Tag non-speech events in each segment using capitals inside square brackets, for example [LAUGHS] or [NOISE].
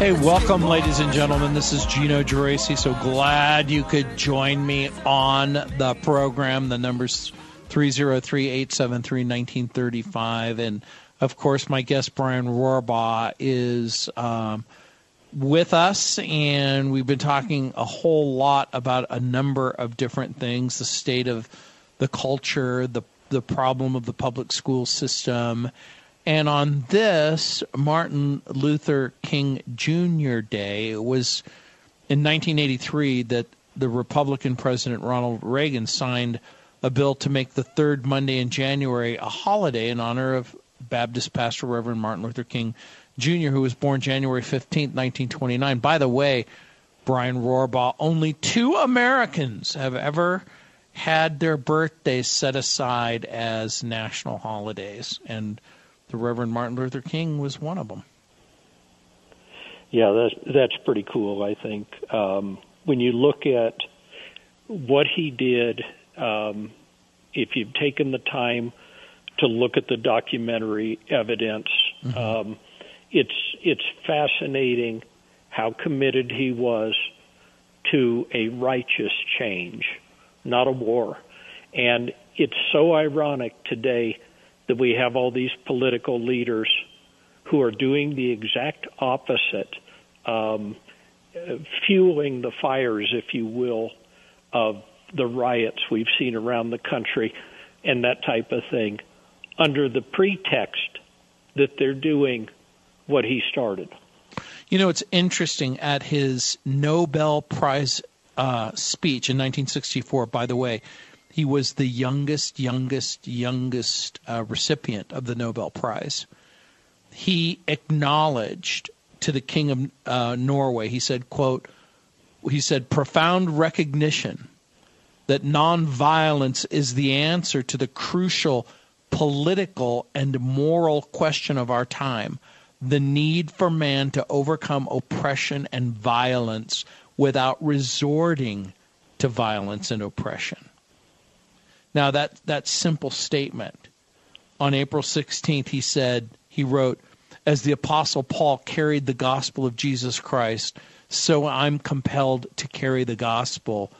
Hey, welcome, ladies and gentlemen. This is Gino Geraci. So glad you could join me on the program. The number's 303 873 1935. And of course, my guest, Brian Rohrbaugh, is um, with us. And we've been talking a whole lot about a number of different things the state of the culture, the, the problem of the public school system and on this Martin Luther King Jr. Day, it was in 1983 that the Republican President Ronald Reagan signed a bill to make the third Monday in January a holiday in honor of Baptist pastor Reverend Martin Luther King Jr., who was born January 15, 1929. By the way, Brian Rohrbaugh, only two Americans have ever had their birthdays set aside as national holidays. And the Reverend Martin Luther King was one of them. Yeah, that's that's pretty cool. I think um, when you look at what he did, um, if you've taken the time to look at the documentary evidence, mm-hmm. um, it's it's fascinating how committed he was to a righteous change, not a war. And it's so ironic today that we have all these political leaders who are doing the exact opposite, um, fueling the fires, if you will, of the riots we've seen around the country and that type of thing, under the pretext that they're doing what he started. You know, it's interesting at his Nobel Prize uh, speech in 1964, by the way, he was the youngest, youngest, youngest uh, recipient of the Nobel Prize. He acknowledged to the King of uh, Norway, he said, quote, he said, profound recognition that nonviolence is the answer to the crucial political and moral question of our time the need for man to overcome oppression and violence without resorting to violence and oppression. Now, that, that simple statement, on April 16th, he said, he wrote, As the Apostle Paul carried the gospel of Jesus Christ, so I'm compelled to carry the gospel.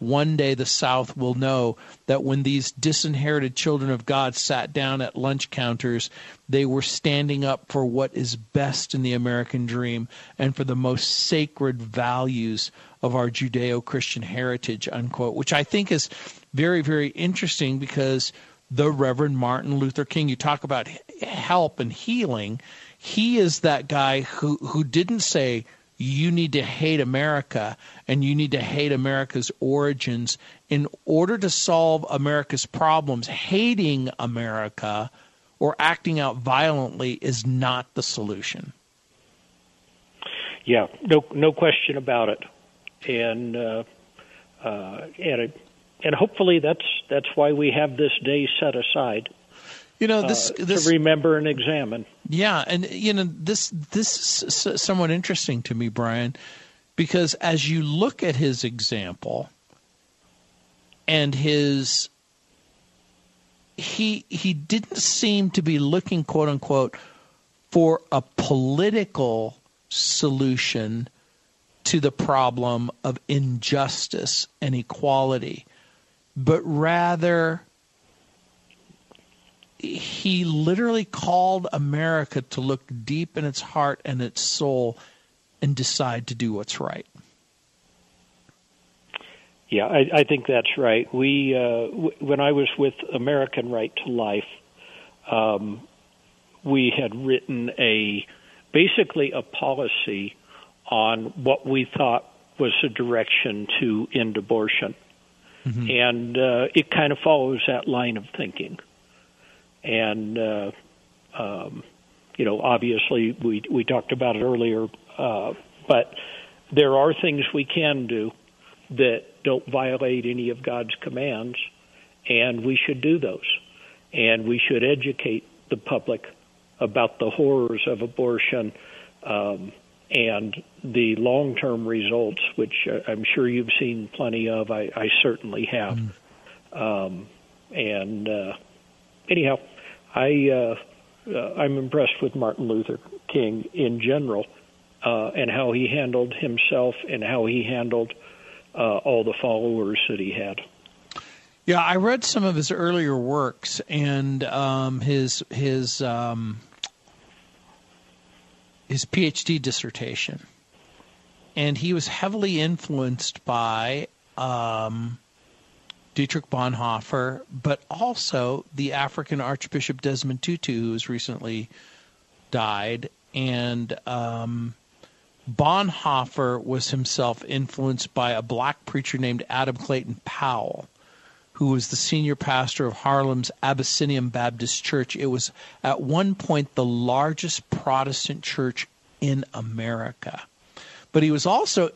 One day the South will know that when these disinherited children of God sat down at lunch counters, they were standing up for what is best in the American dream and for the most sacred values of our Judeo Christian heritage, unquote, which I think is very, very interesting because the Reverend Martin Luther King, you talk about help and healing. He is that guy who, who didn't say, you need to hate America and you need to hate America's origins. In order to solve America's problems, hating America or acting out violently is not the solution. Yeah, no, no question about it. And uh, uh, and it, and hopefully that's that's why we have this day set aside. You know this, uh, this to remember and examine. Yeah, and you know this this is somewhat interesting to me, Brian, because as you look at his example and his he he didn't seem to be looking quote unquote for a political solution to the problem of injustice and equality but rather he literally called America to look deep in its heart and its soul and decide to do what's right. Yeah, I, I think that's right. We, uh, w- when I was with American Right to Life, um, we had written a basically a policy on what we thought was a direction to end abortion mm-hmm. and uh, it kind of follows that line of thinking. And uh, um, you know, obviously we we talked about it earlier, uh, but there are things we can do that don't violate any of God's commands, and we should do those. And we should educate the public about the horrors of abortion um, and the long term results, which uh, I'm sure you've seen plenty of. I, I certainly have. Mm. Um, and uh, anyhow, I uh, uh, I'm impressed with Martin Luther King in general uh, and how he handled himself and how he handled uh, all the followers that he had. Yeah, I read some of his earlier works and um, his his um, his PhD dissertation, and he was heavily influenced by um, Dietrich Bonhoeffer, but also the African Archbishop Desmond Tutu, who's recently died, and um, Bonhoeffer was himself influenced by a black preacher named Adam Clayton Powell, who was the senior pastor of Harlem's Abyssinian Baptist Church. It was at one point the largest Protestant church in America. But he was also,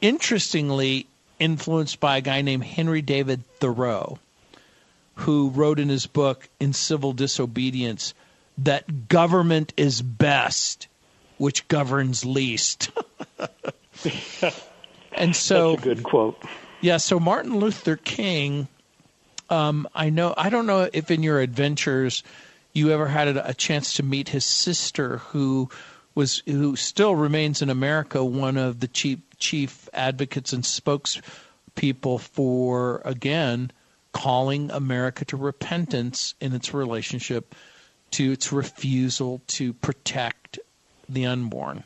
interestingly, influenced by a guy named Henry David Thoreau, who wrote in his book, In Civil Disobedience, that government is best which governs least. [LAUGHS] and so That's a good quote. Yeah, so Martin Luther King um, I know I don't know if in your adventures you ever had a, a chance to meet his sister who was who still remains in America one of the chief chief advocates and spokespeople for again calling America to repentance in its relationship to its refusal to protect the unborn.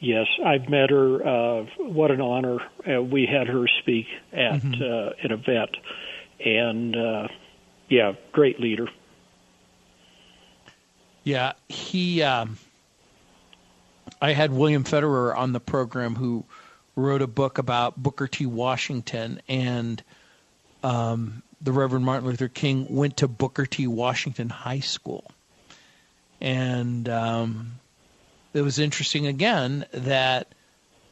Yes, I've met her. Uh, what an honor! Uh, we had her speak at mm-hmm. uh, an event, and uh, yeah, great leader. Yeah, he. Um, I had William Federer on the program who wrote a book about Booker T. Washington, and um, the Reverend Martin Luther King went to Booker T. Washington High School, and um, it was interesting again that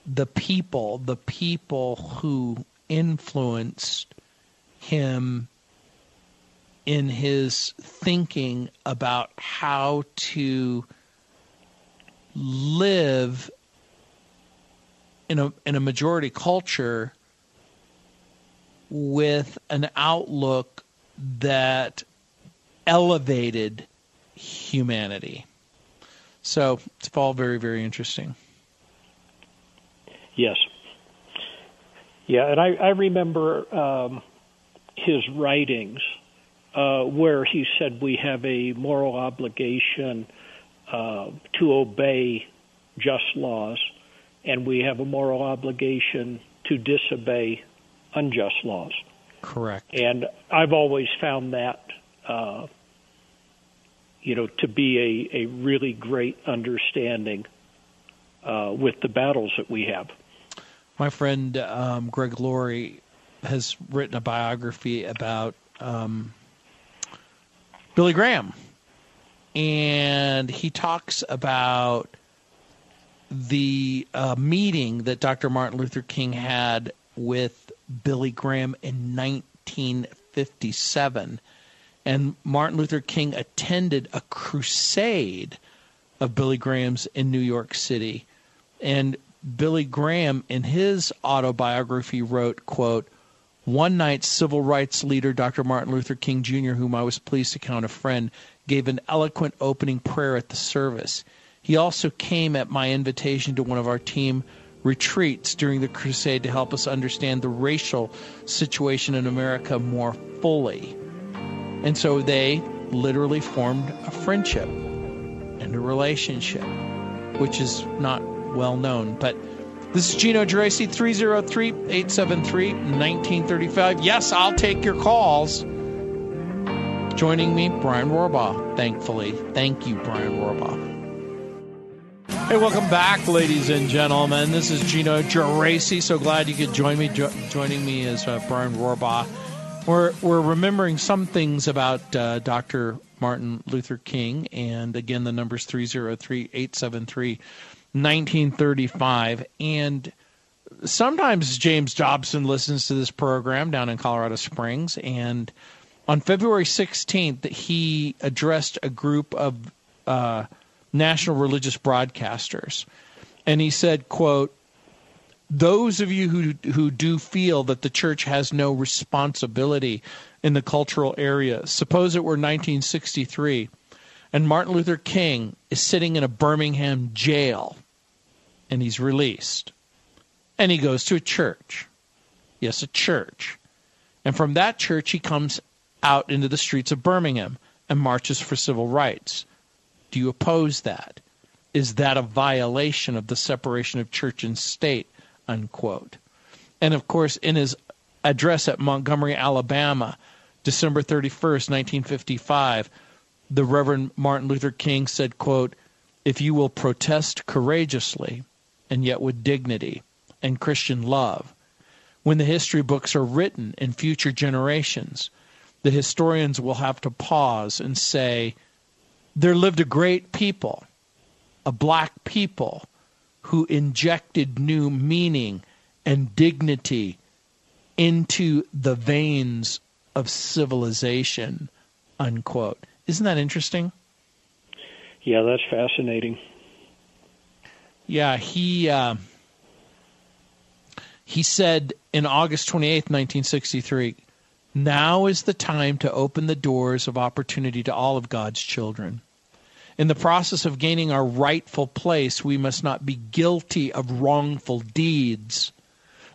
the people, the people who influenced him in his thinking about how to live in a in a majority culture with an outlook that elevated humanity. So it's all very, very interesting. Yes. Yeah, and I, I remember um, his writings uh, where he said we have a moral obligation uh, to obey just laws, and we have a moral obligation to disobey unjust laws. Correct. And I've always found that uh, you know, to be a, a really great understanding uh, with the battles that we have. My friend um, Greg Laurie has written a biography about um, Billy Graham, and he talks about the uh, meeting that Dr. Martin Luther King had with Billy Graham in 1957 and Martin Luther King attended a crusade of Billy Graham's in New York City. And Billy Graham, in his autobiography, wrote, quote, one night, civil rights leader Dr. Martin Luther King Jr., whom I was pleased to count a friend, gave an eloquent opening prayer at the service. He also came at my invitation to one of our team retreats during the crusade to help us understand the racial situation in America more fully. And so they literally formed a friendship and a relationship, which is not well known. But this is Gino Geraci, 303 873 1935. Yes, I'll take your calls. Joining me, Brian Rohrbaugh, thankfully. Thank you, Brian Rohrbaugh. Hey, welcome back, ladies and gentlemen. This is Gino Geraci. So glad you could join me. Jo- joining me is uh, Brian Rohrbaugh we're we're remembering some things about uh, Dr. Martin Luther King. And again, the number is 303 873 1935. And sometimes James Dobson listens to this program down in Colorado Springs. And on February 16th, he addressed a group of uh, national religious broadcasters. And he said, quote, those of you who who do feel that the church has no responsibility in the cultural area, suppose it were 1963 and Martin Luther King is sitting in a Birmingham jail and he's released and he goes to a church. Yes, a church. And from that church he comes out into the streets of Birmingham and marches for civil rights. Do you oppose that? Is that a violation of the separation of church and state? Unquote. And of course, in his address at Montgomery, Alabama, December 31st, 1955, the Reverend Martin Luther King said, quote, If you will protest courageously and yet with dignity and Christian love, when the history books are written in future generations, the historians will have to pause and say, There lived a great people, a black people, who injected new meaning and dignity into the veins of civilization, unquote. Isn't that interesting? Yeah, that's fascinating. Yeah, he uh, he said in August 28th, 1963, now is the time to open the doors of opportunity to all of God's children. In the process of gaining our rightful place, we must not be guilty of wrongful deeds.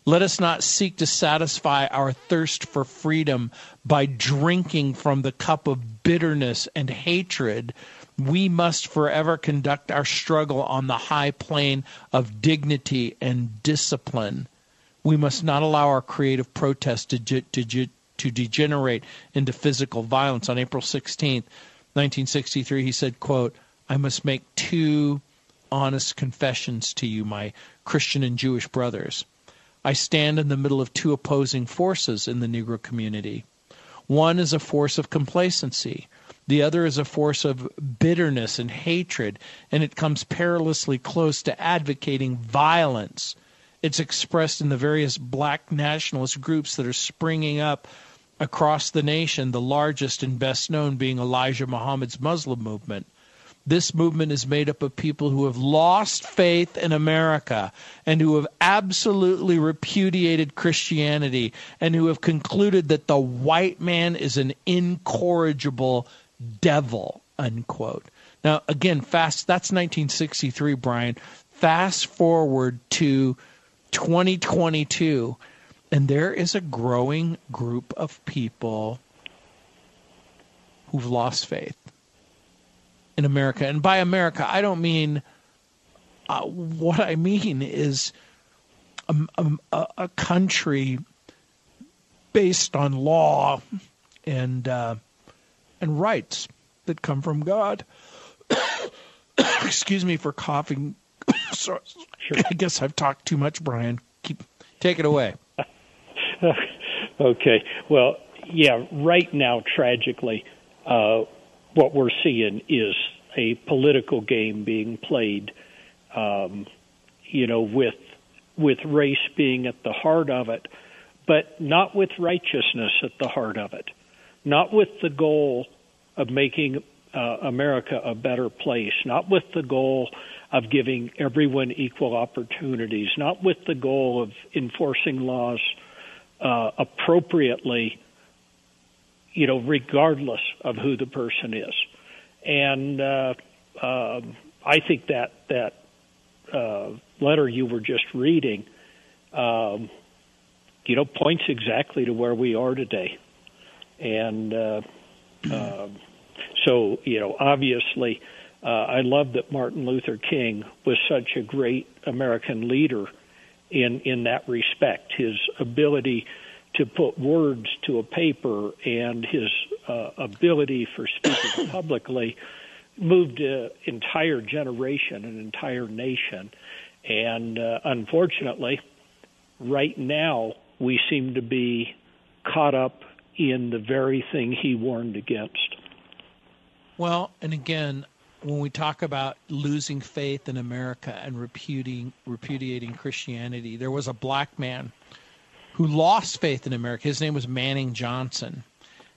Let us not seek to satisfy our thirst for freedom by drinking from the cup of bitterness and hatred. We must forever conduct our struggle on the high plane of dignity and discipline. We must not allow our creative protest to, to, to degenerate into physical violence. On April 16th, 1963, he said, quote, I must make two honest confessions to you, my Christian and Jewish brothers. I stand in the middle of two opposing forces in the Negro community. One is a force of complacency. The other is a force of bitterness and hatred, and it comes perilously close to advocating violence. It's expressed in the various black nationalist groups that are springing up across the nation, the largest and best known being Elijah Muhammad's Muslim movement. This movement is made up of people who have lost faith in America and who have absolutely repudiated Christianity and who have concluded that the white man is an incorrigible devil, unquote. Now, again, fast, that's 1963, Brian. Fast forward to 2022 and there is a growing group of people who've lost faith in America. And by America, I don't mean uh, what I mean is a, a, a, country based on law and uh, and rights that come from God. [COUGHS] Excuse me for coughing. [COUGHS] Sorry. I guess I've talked too much, Brian. Keep take it away. [LAUGHS] okay. Well, yeah, right now, tragically, uh, what we're seeing is a political game being played, um, you know, with with race being at the heart of it, but not with righteousness at the heart of it, not with the goal of making uh, America a better place, not with the goal of giving everyone equal opportunities, not with the goal of enforcing laws uh, appropriately, you know, regardless of who the person is. And uh, uh, I think that that uh, letter you were just reading, um, you know, points exactly to where we are today. And uh, uh, so, you know, obviously, uh, I love that Martin Luther King was such a great American leader in in that respect. His ability to put words to a paper and his uh, ability for speaking [COUGHS] publicly moved an entire generation, an entire nation. And uh, unfortunately, right now, we seem to be caught up in the very thing he warned against. Well, and again, when we talk about losing faith in America and repudiating, repudiating Christianity, there was a black man who lost faith in America. His name was Manning Johnson.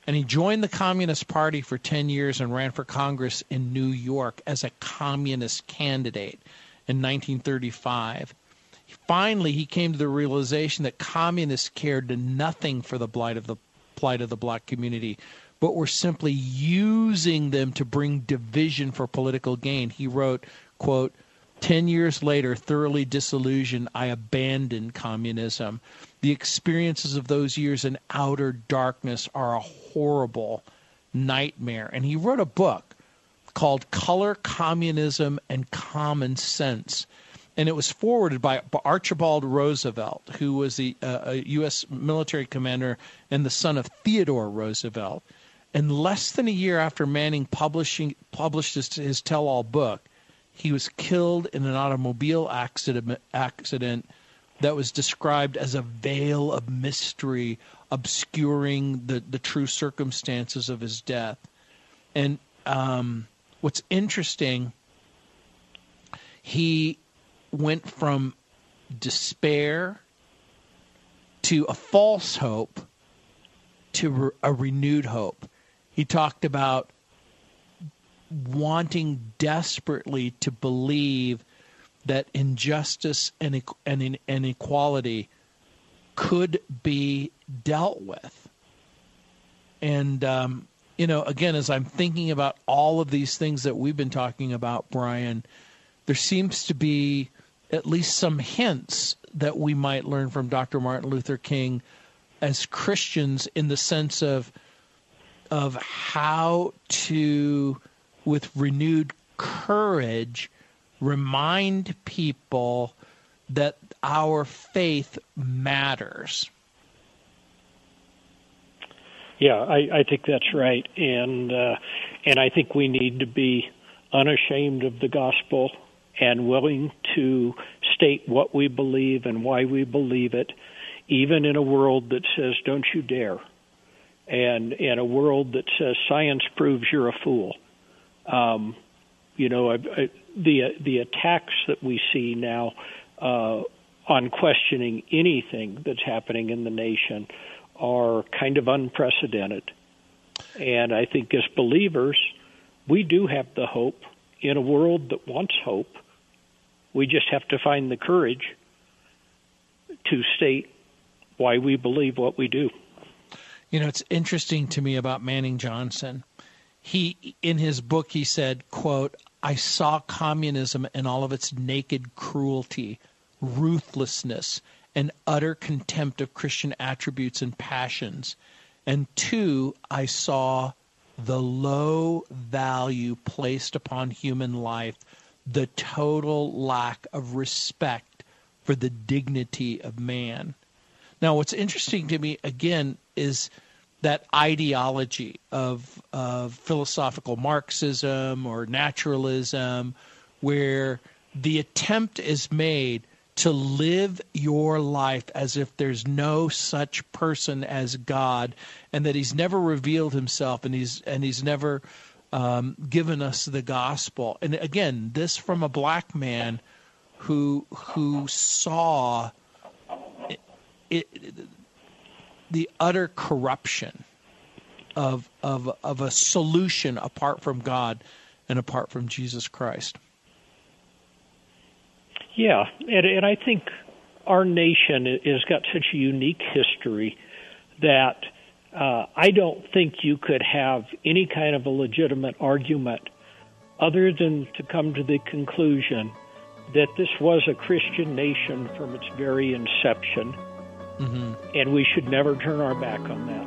And he joined the Communist Party for 10 years and ran for Congress in New York as a communist candidate in 1935. Finally, he came to the realization that communists cared nothing for the blight of the plight of the black community, but were simply using them to bring division for political gain. He wrote, quote, Ten years later, thoroughly disillusioned, I abandoned communism. The experiences of those years in outer darkness are a horrible nightmare. And he wrote a book called Color, Communism, and Common Sense. And it was forwarded by Archibald Roosevelt, who was the, uh, a U.S. military commander and the son of Theodore Roosevelt. And less than a year after Manning publishing, published his, his tell all book, he was killed in an automobile accident, accident that was described as a veil of mystery obscuring the, the true circumstances of his death. And um, what's interesting, he went from despair to a false hope to a renewed hope. He talked about wanting desperately to believe that injustice and, and inequality could be dealt with. And, um, you know, again, as I'm thinking about all of these things that we've been talking about, Brian, there seems to be at least some hints that we might learn from Dr. Martin Luther King as Christians in the sense of of how to with renewed courage remind people that our faith matters. Yeah, I, I think that's right, and uh, and I think we need to be unashamed of the gospel and willing to state what we believe and why we believe it, even in a world that says "Don't you dare," and in a world that says science proves you're a fool. Um, you know, I, I, the the attacks that we see now uh, on questioning anything that's happening in the nation are kind of unprecedented. And I think as believers, we do have the hope in a world that wants hope. We just have to find the courage to state why we believe what we do. You know, it's interesting to me about Manning Johnson. He in his book he said, quote, I saw communism in all of its naked cruelty, ruthlessness, and utter contempt of Christian attributes and passions. And two, I saw the low value placed upon human life, the total lack of respect for the dignity of man. Now, what's interesting to me, again, is that ideology of, of philosophical Marxism or naturalism, where the attempt is made to live your life as if there's no such person as God, and that He's never revealed Himself, and He's and He's never um, given us the gospel. And again, this from a black man who who saw it, it, the utter corruption of of of a solution apart from God and apart from Jesus Christ. Yeah, and, and I think our nation has got such a unique history that uh, I don't think you could have any kind of a legitimate argument other than to come to the conclusion that this was a Christian nation from its very inception Mm-hmm. And we should never turn our back on that.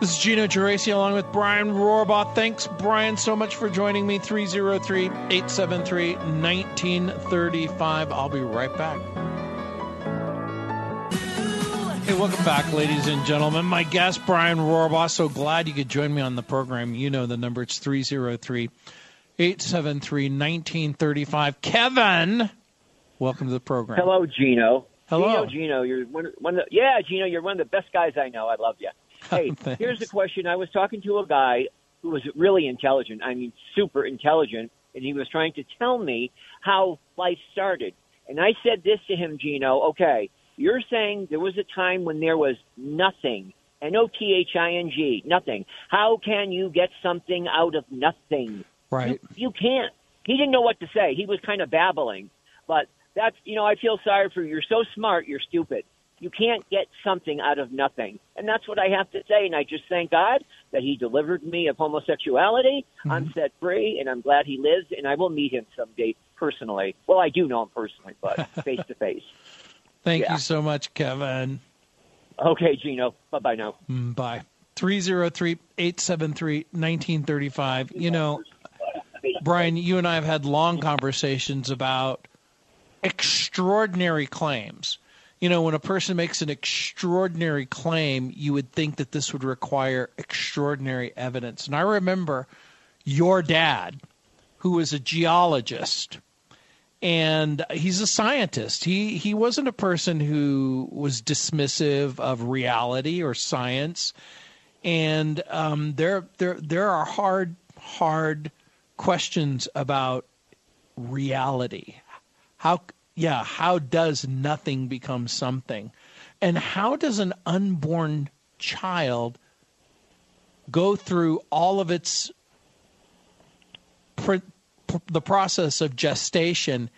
This is Gino Geraci along with Brian Rohrbaugh. Thanks, Brian, so much for joining me. 303 873 1935. I'll be right back. Hey, welcome back, ladies and gentlemen. My guest, Brian Rohrbaugh. So glad you could join me on the program. You know the number, it's 303 873 1935. Kevin, welcome to the program. Hello, Gino. Hello, Gino. Gino, you're one, one of the, yeah, Gino, you're one of the best guys I know. I love you. [LAUGHS] Hey, here's the question. I was talking to a guy who was really intelligent. I mean, super intelligent, and he was trying to tell me how life started. And I said this to him, Gino. Okay, you're saying there was a time when there was nothing. N O T H I N G, nothing. How can you get something out of nothing? Right. You, you can't. He didn't know what to say. He was kind of babbling. But that's, you know, I feel sorry for you. You're so smart, you're stupid. You can't get something out of nothing. And that's what I have to say. And I just thank God that He delivered me of homosexuality. Mm-hmm. I'm set free, and I'm glad He lives, and I will meet Him someday personally. Well, I do know Him personally, but [LAUGHS] face to face. Thank Yeah. you so much, Kevin. Okay, Gino. Bye bye now. Mm, Bye. 303 873 1935. You know, Brian, you and I have had long conversations about extraordinary claims. You know, when a person makes an extraordinary claim, you would think that this would require extraordinary evidence. And I remember your dad, who was a geologist, and he's a scientist. He he wasn't a person who was dismissive of reality or science. And um, there there there are hard hard questions about reality. How yeah, how does nothing become something? And how does an unborn child go through all of its the process of gestation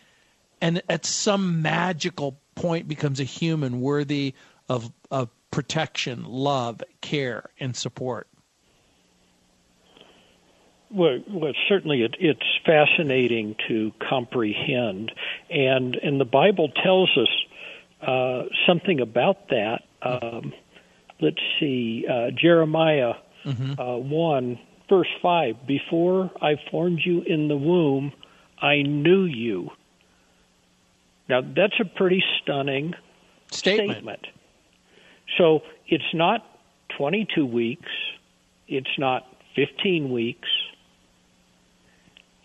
and at some magical point becomes a human worthy of of protection, love, care, and support. Well, well certainly it, it's fascinating to comprehend, and and the Bible tells us uh, something about that. Um, let's see, uh, Jeremiah uh, one verse five: Before I formed you in the womb, I knew you. Now that's a pretty stunning Statement. statement. So it's not 22 weeks, it's not 15 weeks,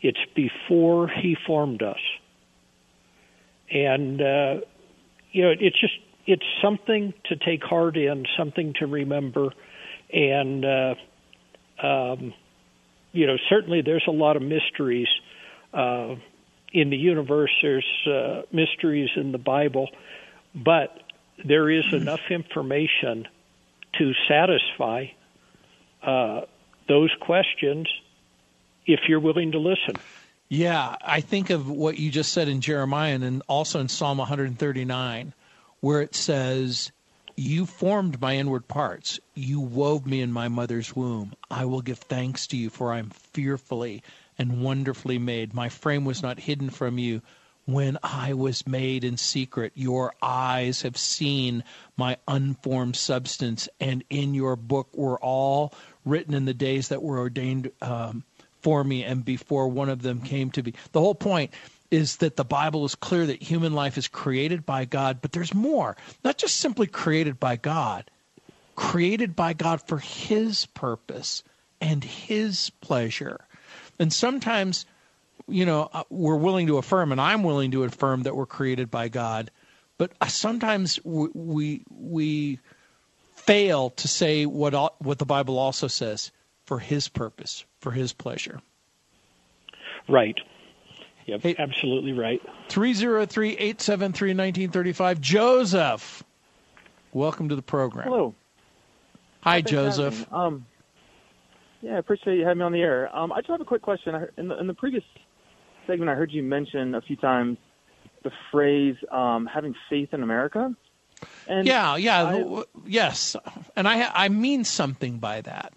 it's before he formed us. And, uh, you know, it's just, it's something to take heart in, something to remember. And, uh, um, you know, certainly there's a lot of mysteries uh, in the universe, there's uh, mysteries in the Bible, but there is enough information to satisfy uh, those questions if you're willing to listen. Yeah, I think of what you just said in Jeremiah and also in Psalm 139, where it says, You formed my inward parts. You wove me in my mother's womb. I will give thanks to you, for I am fearfully and wonderfully made. My frame was not hidden from you when I was made in secret. Your eyes have seen my unformed substance, and in your book were all written in the days that were ordained um, for me and before one of them came to be. The whole point is that the Bible is clear that human life is created by God, but there's more. Not just simply created by God, created by God for His purpose and His pleasure. And sometimes, you know, uh, we're willing to affirm, and I'm willing to affirm that we're created by God, but uh, sometimes we we, we fail to say what what the Bible also says for His purpose, for His pleasure. Right. Yep, Hey- absolutely right. 303 873 1935. Joseph, welcome to the program. Hello. Hi, Thanks Joseph. Um, yeah, I appreciate you having me on the air. Um, I just have a quick question. Heard, in, the, in the previous segment, I heard you mention a few times the phrase um, "having faith in America." And Yeah, yeah, I- w- yes. And I I mean something by that.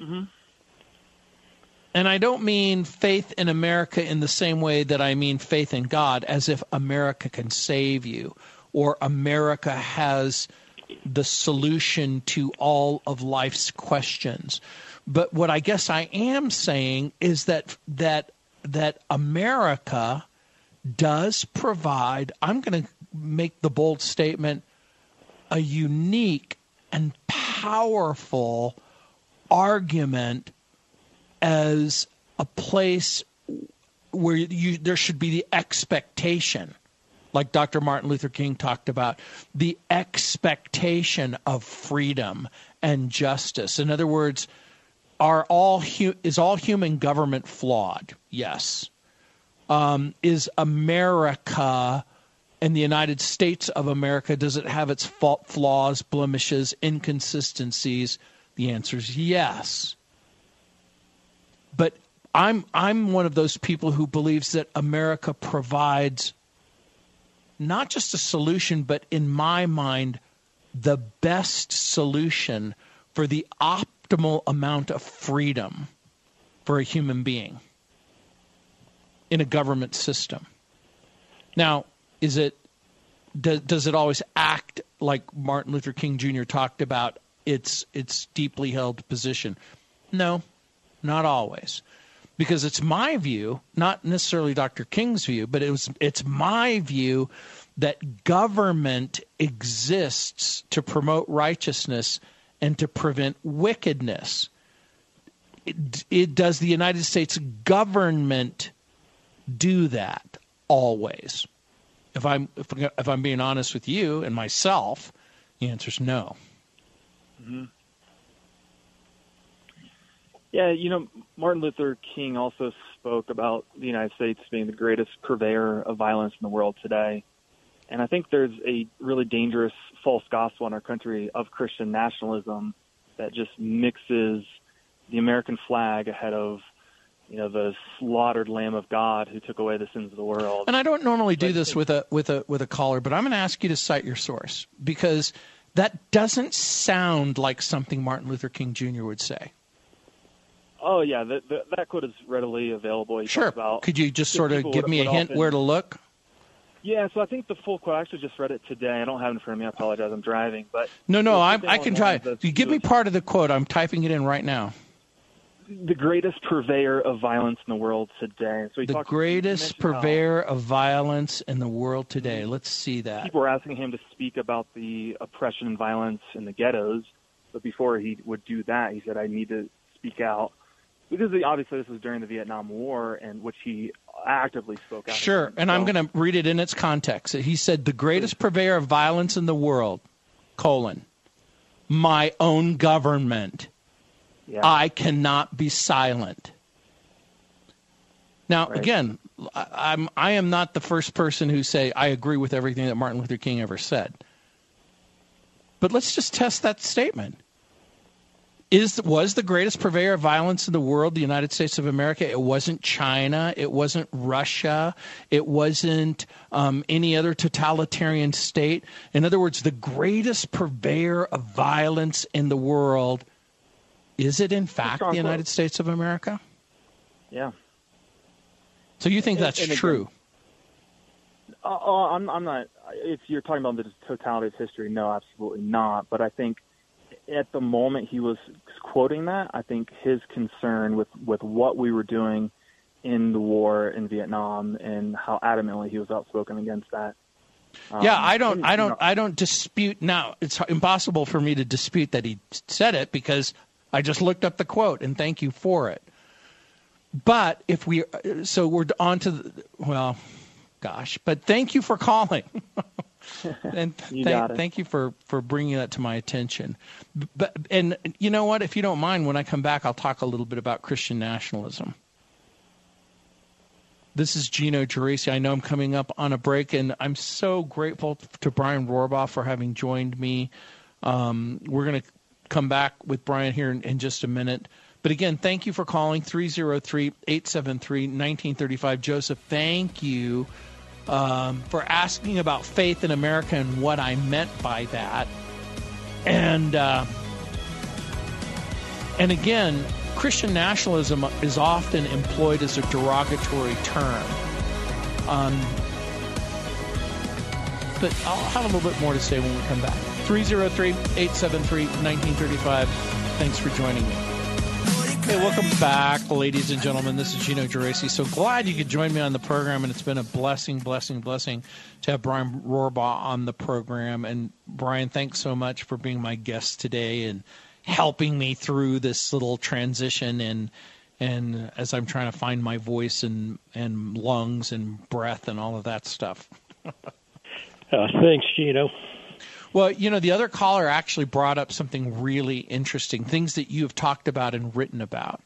Mm-hmm. And I don't mean faith in America in the same way that I mean faith in God, as if America can save you or America has the solution to all of life's questions. But what I guess I am saying is that that that America does provide. I'm going to make the bold statement: a unique and powerful argument as a place where you there should be the expectation like Dr. Martin Luther King talked about the expectation of freedom and justice in other words are all hu- is all human government flawed? Yes. Um, is America and the United States of America does it have its fault, flaws, blemishes, inconsistencies? The answer is yes. But I'm I'm one of those people who believes that America provides not just a solution, but in my mind, the best solution for the optimal amount of freedom for a human being in a government system. Now, is it does, does it always act like Martin Luther King Jr. talked about its its deeply held position? No, not always. Because it's my view, not necessarily Dr. King's view, but it was it's my view that government exists to promote righteousness and to prevent wickedness. It, it, does the United States government do that always? If I'm if, if I'm being honest with you and myself, the answer is no. Mm-hmm. Yeah, you know, Martin Luther King also spoke about the United States being the greatest purveyor of violence in the world today. And I think there's a really dangerous false gospel in our country of Christian nationalism that just mixes the American flag ahead of you know the slaughtered lamb of God who took away the sins of the world. And I don't normally do this with a with a with a caller, but I'm going to ask you to cite your source because that doesn't sound like something Martin Luther King Jr. would say. Oh yeah, the, the, that quote is readily available. He sure. About Could you just sort of give me a hint where to look? Yeah, so I think the full quote. I actually just read it today. I don't have it in front of me. I apologize. I'm driving, but no, no, I, I can try. You give me part of the quote. I'm typing it in right now. The greatest purveyor of violence in the world today. So he the talked, greatest purveyor of violence in the world today. Mm-hmm. Let's see that. People were asking him to speak about the oppression and violence in the ghettos, but before he would do that, he said, "I need to speak out." Because obviously this was during the Vietnam War, and which he actively spoke out. Sure, and I'm going to read it in its context. He said, "The greatest purveyor of violence in the world, colon, my own government. Yeah. I cannot be silent." Now, right. again, I'm I am not the first person who say I agree with everything that Martin Luther King ever said. But let's just test that statement is was the greatest purveyor of violence in the world the United States of America. It wasn't China. It wasn't Russia. It wasn't um, any other totalitarian state. In other words, the greatest purveyor of violence in the world. Is it in fact the United States of America? Yeah. So you think that's and, and true? uh, I'm, I'm not. If you're talking about the totality of history, no, absolutely not. But I think at the moment he was quoting that, I think his concern with with what we were doing in the war in Vietnam and how adamantly he was outspoken against that. Um, yeah, I don't, I don't, know, I don't dispute. Now it's impossible for me to dispute that he said it because I just looked up the quote and thank you for it. But if we, so we're on to, the, well, gosh, but thank you for calling. [LAUGHS] [LAUGHS] and th- thank you for, for bringing that to my attention. But and you know what? If you don't mind, when I come back, I'll talk a little bit about Christian nationalism. This is Gino Geraci. I know I'm coming up on a break, and I'm so grateful to Brian Rohrbaugh for having joined me. Um, we're going to come back with Brian here in, in just a minute. But again, thank you for calling 303 873 1935. Joseph, thank you um, for asking about faith in America and what I meant by that. And uh, and again, Christian nationalism is often employed as a derogatory term. Um, but I'll have a little bit more to say when we come back. 303 873 1935. Thanks for joining me. Hey, welcome back, ladies and gentlemen. This is Gino Geraci. So glad you could join me on the program, and it's been a blessing, blessing, blessing to have Brian Rohrbaugh on the program. And Brian, thanks so much for being my guest today and helping me through this little transition and and as I'm trying to find my voice and and lungs and breath and all of that stuff. [LAUGHS] uh, thanks, Gino. Well, you know, the other caller actually brought up something really interesting, things that you have talked about and written about.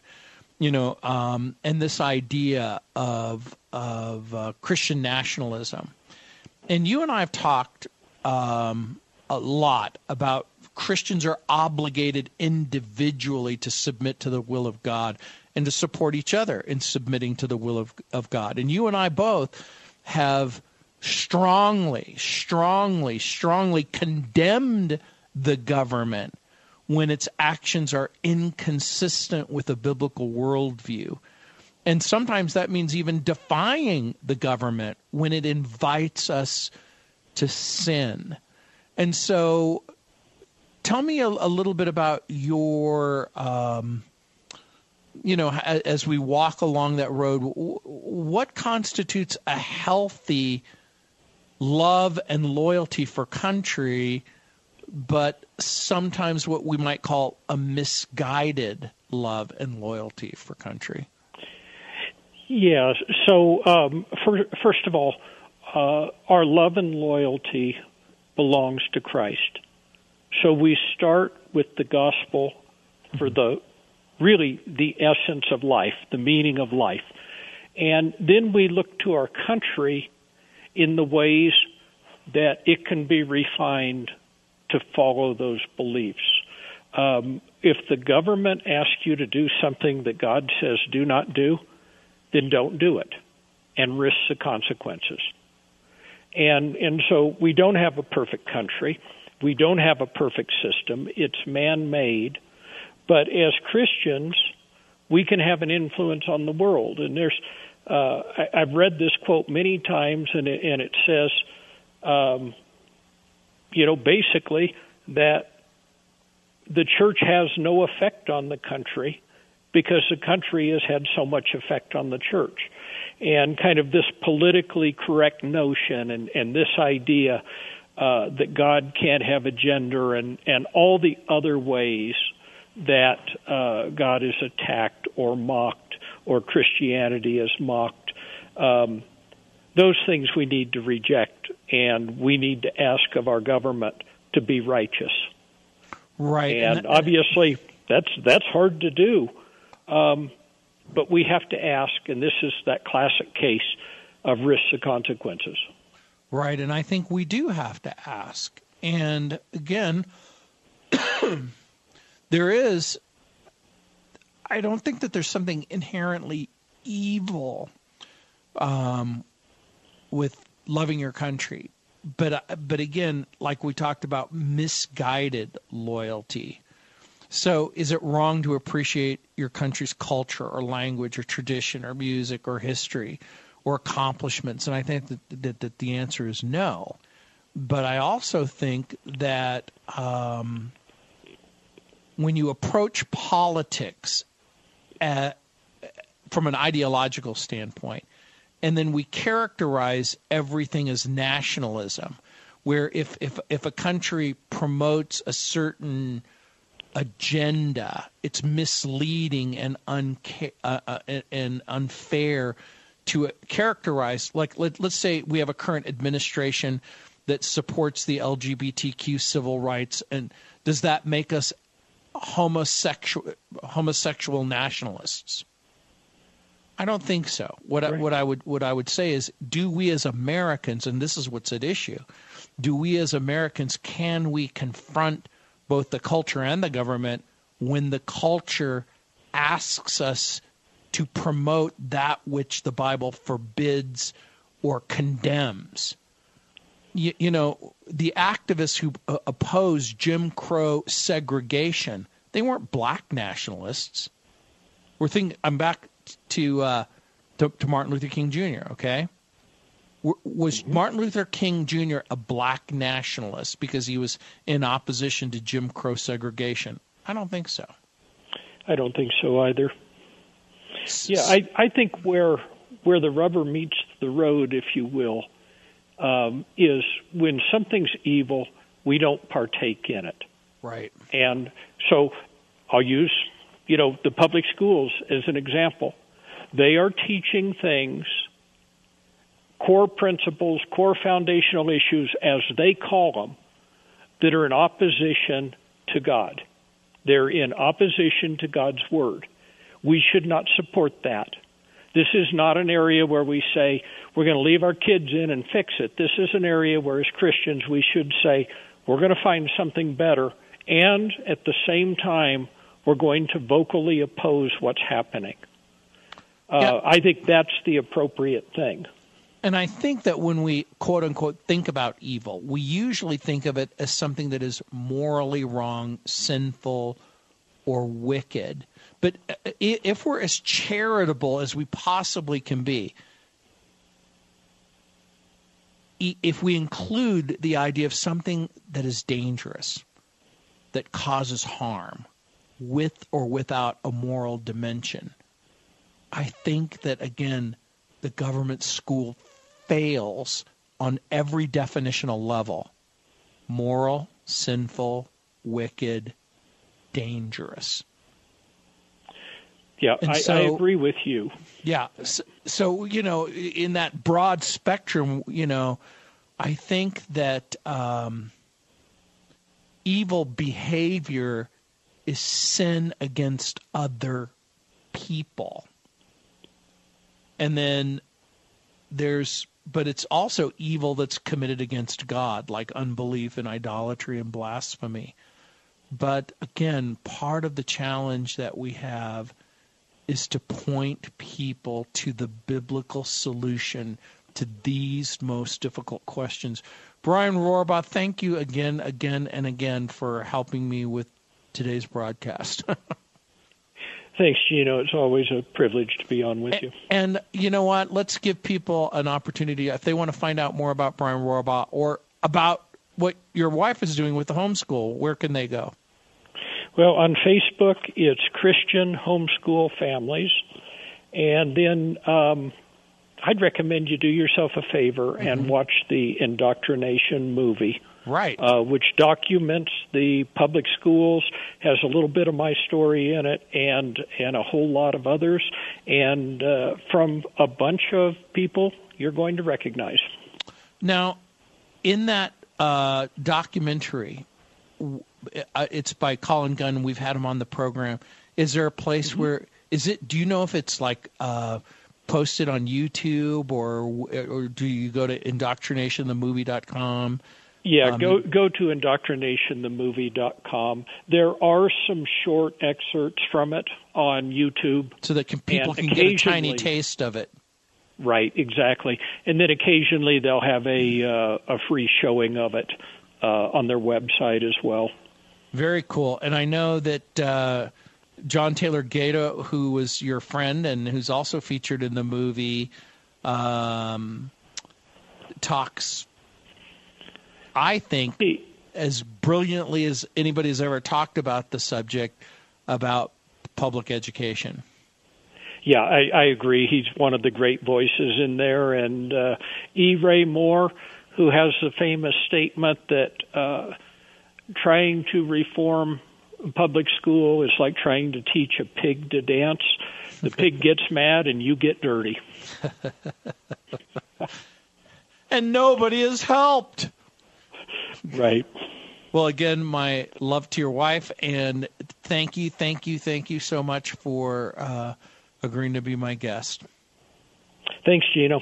You know, um, and this idea of of uh, Christian nationalism, and you and I have talked um, a lot about Christians are obligated individually to submit to the will of God and to support each other in submitting to the will of, of God. And you and I both have strongly, strongly, strongly condemned the government when its actions are inconsistent with a biblical worldview. And sometimes that means even defying the government when it invites us to sin. And so, tell me a, a little bit about your, um, you know, as we walk along that road, what constitutes a healthy love and loyalty for country, but sometimes what we might call a misguided love and loyalty for country? Yeah. So, um, for, first of all, uh, our love and loyalty belongs to Christ. So we start with the gospel for the really the essence of life, the meaning of life. And then we look to our country in the ways that it can be refined to follow those beliefs. Um, if the government asks you to do something that God says do not do, then don't do it and risk the consequences. And and so we don't have a perfect country. We don't have a perfect system. It's man-made. But as Christians, we can have an influence on the world. And there's uh, I, I've read this quote many times, and it, and it says, um, you know, basically that the church has no effect on the country because the country has had so much effect on the church. And kind of this politically correct notion and, and this idea uh, that God can't have a gender and, and all the other ways that uh, God is attacked or mocked or Christianity is mocked. Um, those things we need to reject, and we need to ask of our government to be righteous. Right, and, and obviously that's that's hard to do, um, but we have to ask, and this is that classic case of risks and consequences. Right, and I think we do have to ask. And again, [COUGHS] there is I don't think that there's something inherently evil um, with loving your country, but uh, but again, like we talked about, misguided loyalty. So, is it wrong to appreciate your country's culture or language or tradition or music or history or accomplishments? And I think that that, that the answer is no. But I also think that um, when you approach politics uh, from an ideological standpoint. And then we characterize everything as nationalism, where if, if, if a country promotes a certain agenda, it's misleading and, unca- uh, uh, and unfair to characterize. Like, let, let's say we have a current administration that supports the LGBTQ civil rights, and does that make us homosexual homosexual nationalists. I don't think so. What right. I, what I would what I would say is, do we as Americans, and this is what's at issue, do we as Americans can we confront both the culture and the government when the culture asks us to promote that which the Bible forbids or condemns? you, you know, the activists who uh, opposed Jim Crow segregation, they weren't black nationalists. We're thinking. I'm back to uh, to, to, Martin Luther King Jr. Okay, was mm-hmm. Martin Luther King Jr. a black nationalist because he was in opposition to Jim Crow segregation? I don't think so. I don't think so either. Yeah, I I think where where the rubber meets the road, if you will, um, is when something's evil, we don't partake in it. Right. And so I'll use, you know, the public schools as an example. They are teaching things, core principles, core foundational issues, as they call them, that are in opposition to God. They're in opposition to God's Word. We should not support that. This is not an area where we say we're going to leave our kids in and fix it. This is an area where, as Christians, we should say we're going to find something better, and at the same time, we're going to vocally oppose what's happening. Uh, yeah. I think that's the appropriate thing. And I think that when we quote unquote think about evil, we usually think of it as something that is morally wrong, sinful, or wicked. But uh, if we're as charitable as we possibly can be, if we include the idea of something that is dangerous, that causes harm, with or without a moral dimension, I think that, again, the government school fails on every definitional level moral, sinful, wicked, dangerous. Yeah, I, so, I, agree with you. Yeah. So, so, you know, in that broad spectrum, you know, I think that um, evil behavior is sin against other people. And then there's, but it's also evil that's committed against God, like unbelief and idolatry and blasphemy. But again, part of the challenge that we have is to point people to the biblical solution to these most difficult questions. Brian Rohrbaugh, thank you again, again, and again for helping me with today's broadcast. [LAUGHS] Thanks, Gino. It's always a privilege to be on with you. And you know what? Let's give people an opportunity if they want to find out more about Brian Rohrbaugh or about what your wife is doing with the homeschool. Where can they go? Well, on Facebook, it's Christian Homeschool Families. And then um, I'd recommend you do yourself a favor mm-hmm. and watch the Indoctrination movie. Right. Uh, which documents the public schools, has a little bit of my story in it, and and a whole lot of others, and uh, from a bunch of people you're going to recognize. Now, in that uh, documentary, uh, it's by Colin Gunn. We've had him on the program. Is there a place mm-hmm. where is it? Do you know if it's like uh, posted on YouTube or or do you go to indoctrinationthemovie.com? Yeah, um, go go to indoctrinationthemovie.com. There are some short excerpts from it on YouTube, so that can, people can get a tiny taste of it. Right, exactly. And then occasionally they'll have a uh, a free showing of it uh, on their website as well. Very cool. And I know that uh, John Taylor Gatto, who was your friend and who's also featured in the movie, um, talks, I think, as brilliantly as anybody's ever talked about the subject about public education. Yeah, I, I agree. He's one of the great voices in there. And uh, E. Ray Moore, who has the famous statement that. Uh, trying to reform public school is like trying to teach a pig to dance. The pig [LAUGHS] gets mad and you get dirty. [LAUGHS] and nobody is helped. Right. Well, again, my love to your wife, and thank you, thank you, thank you so much for uh, agreeing to be my guest. Thanks, Gino.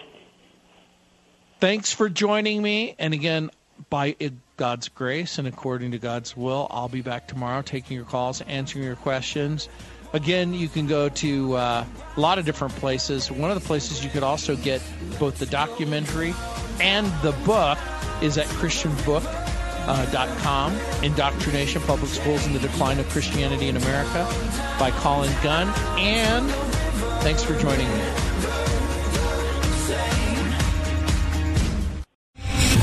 Thanks for joining me. And again, by God's grace and according to God's will, I'll be back tomorrow taking your calls, answering your questions. Again, you can go to uh, a lot of different places. One of the places you could also get both the documentary and the book is at ChristianBook.com, uh, Indoctrination, Public Schools, and the Decline of Christianity in America by Colin Gunn. And thanks for joining me.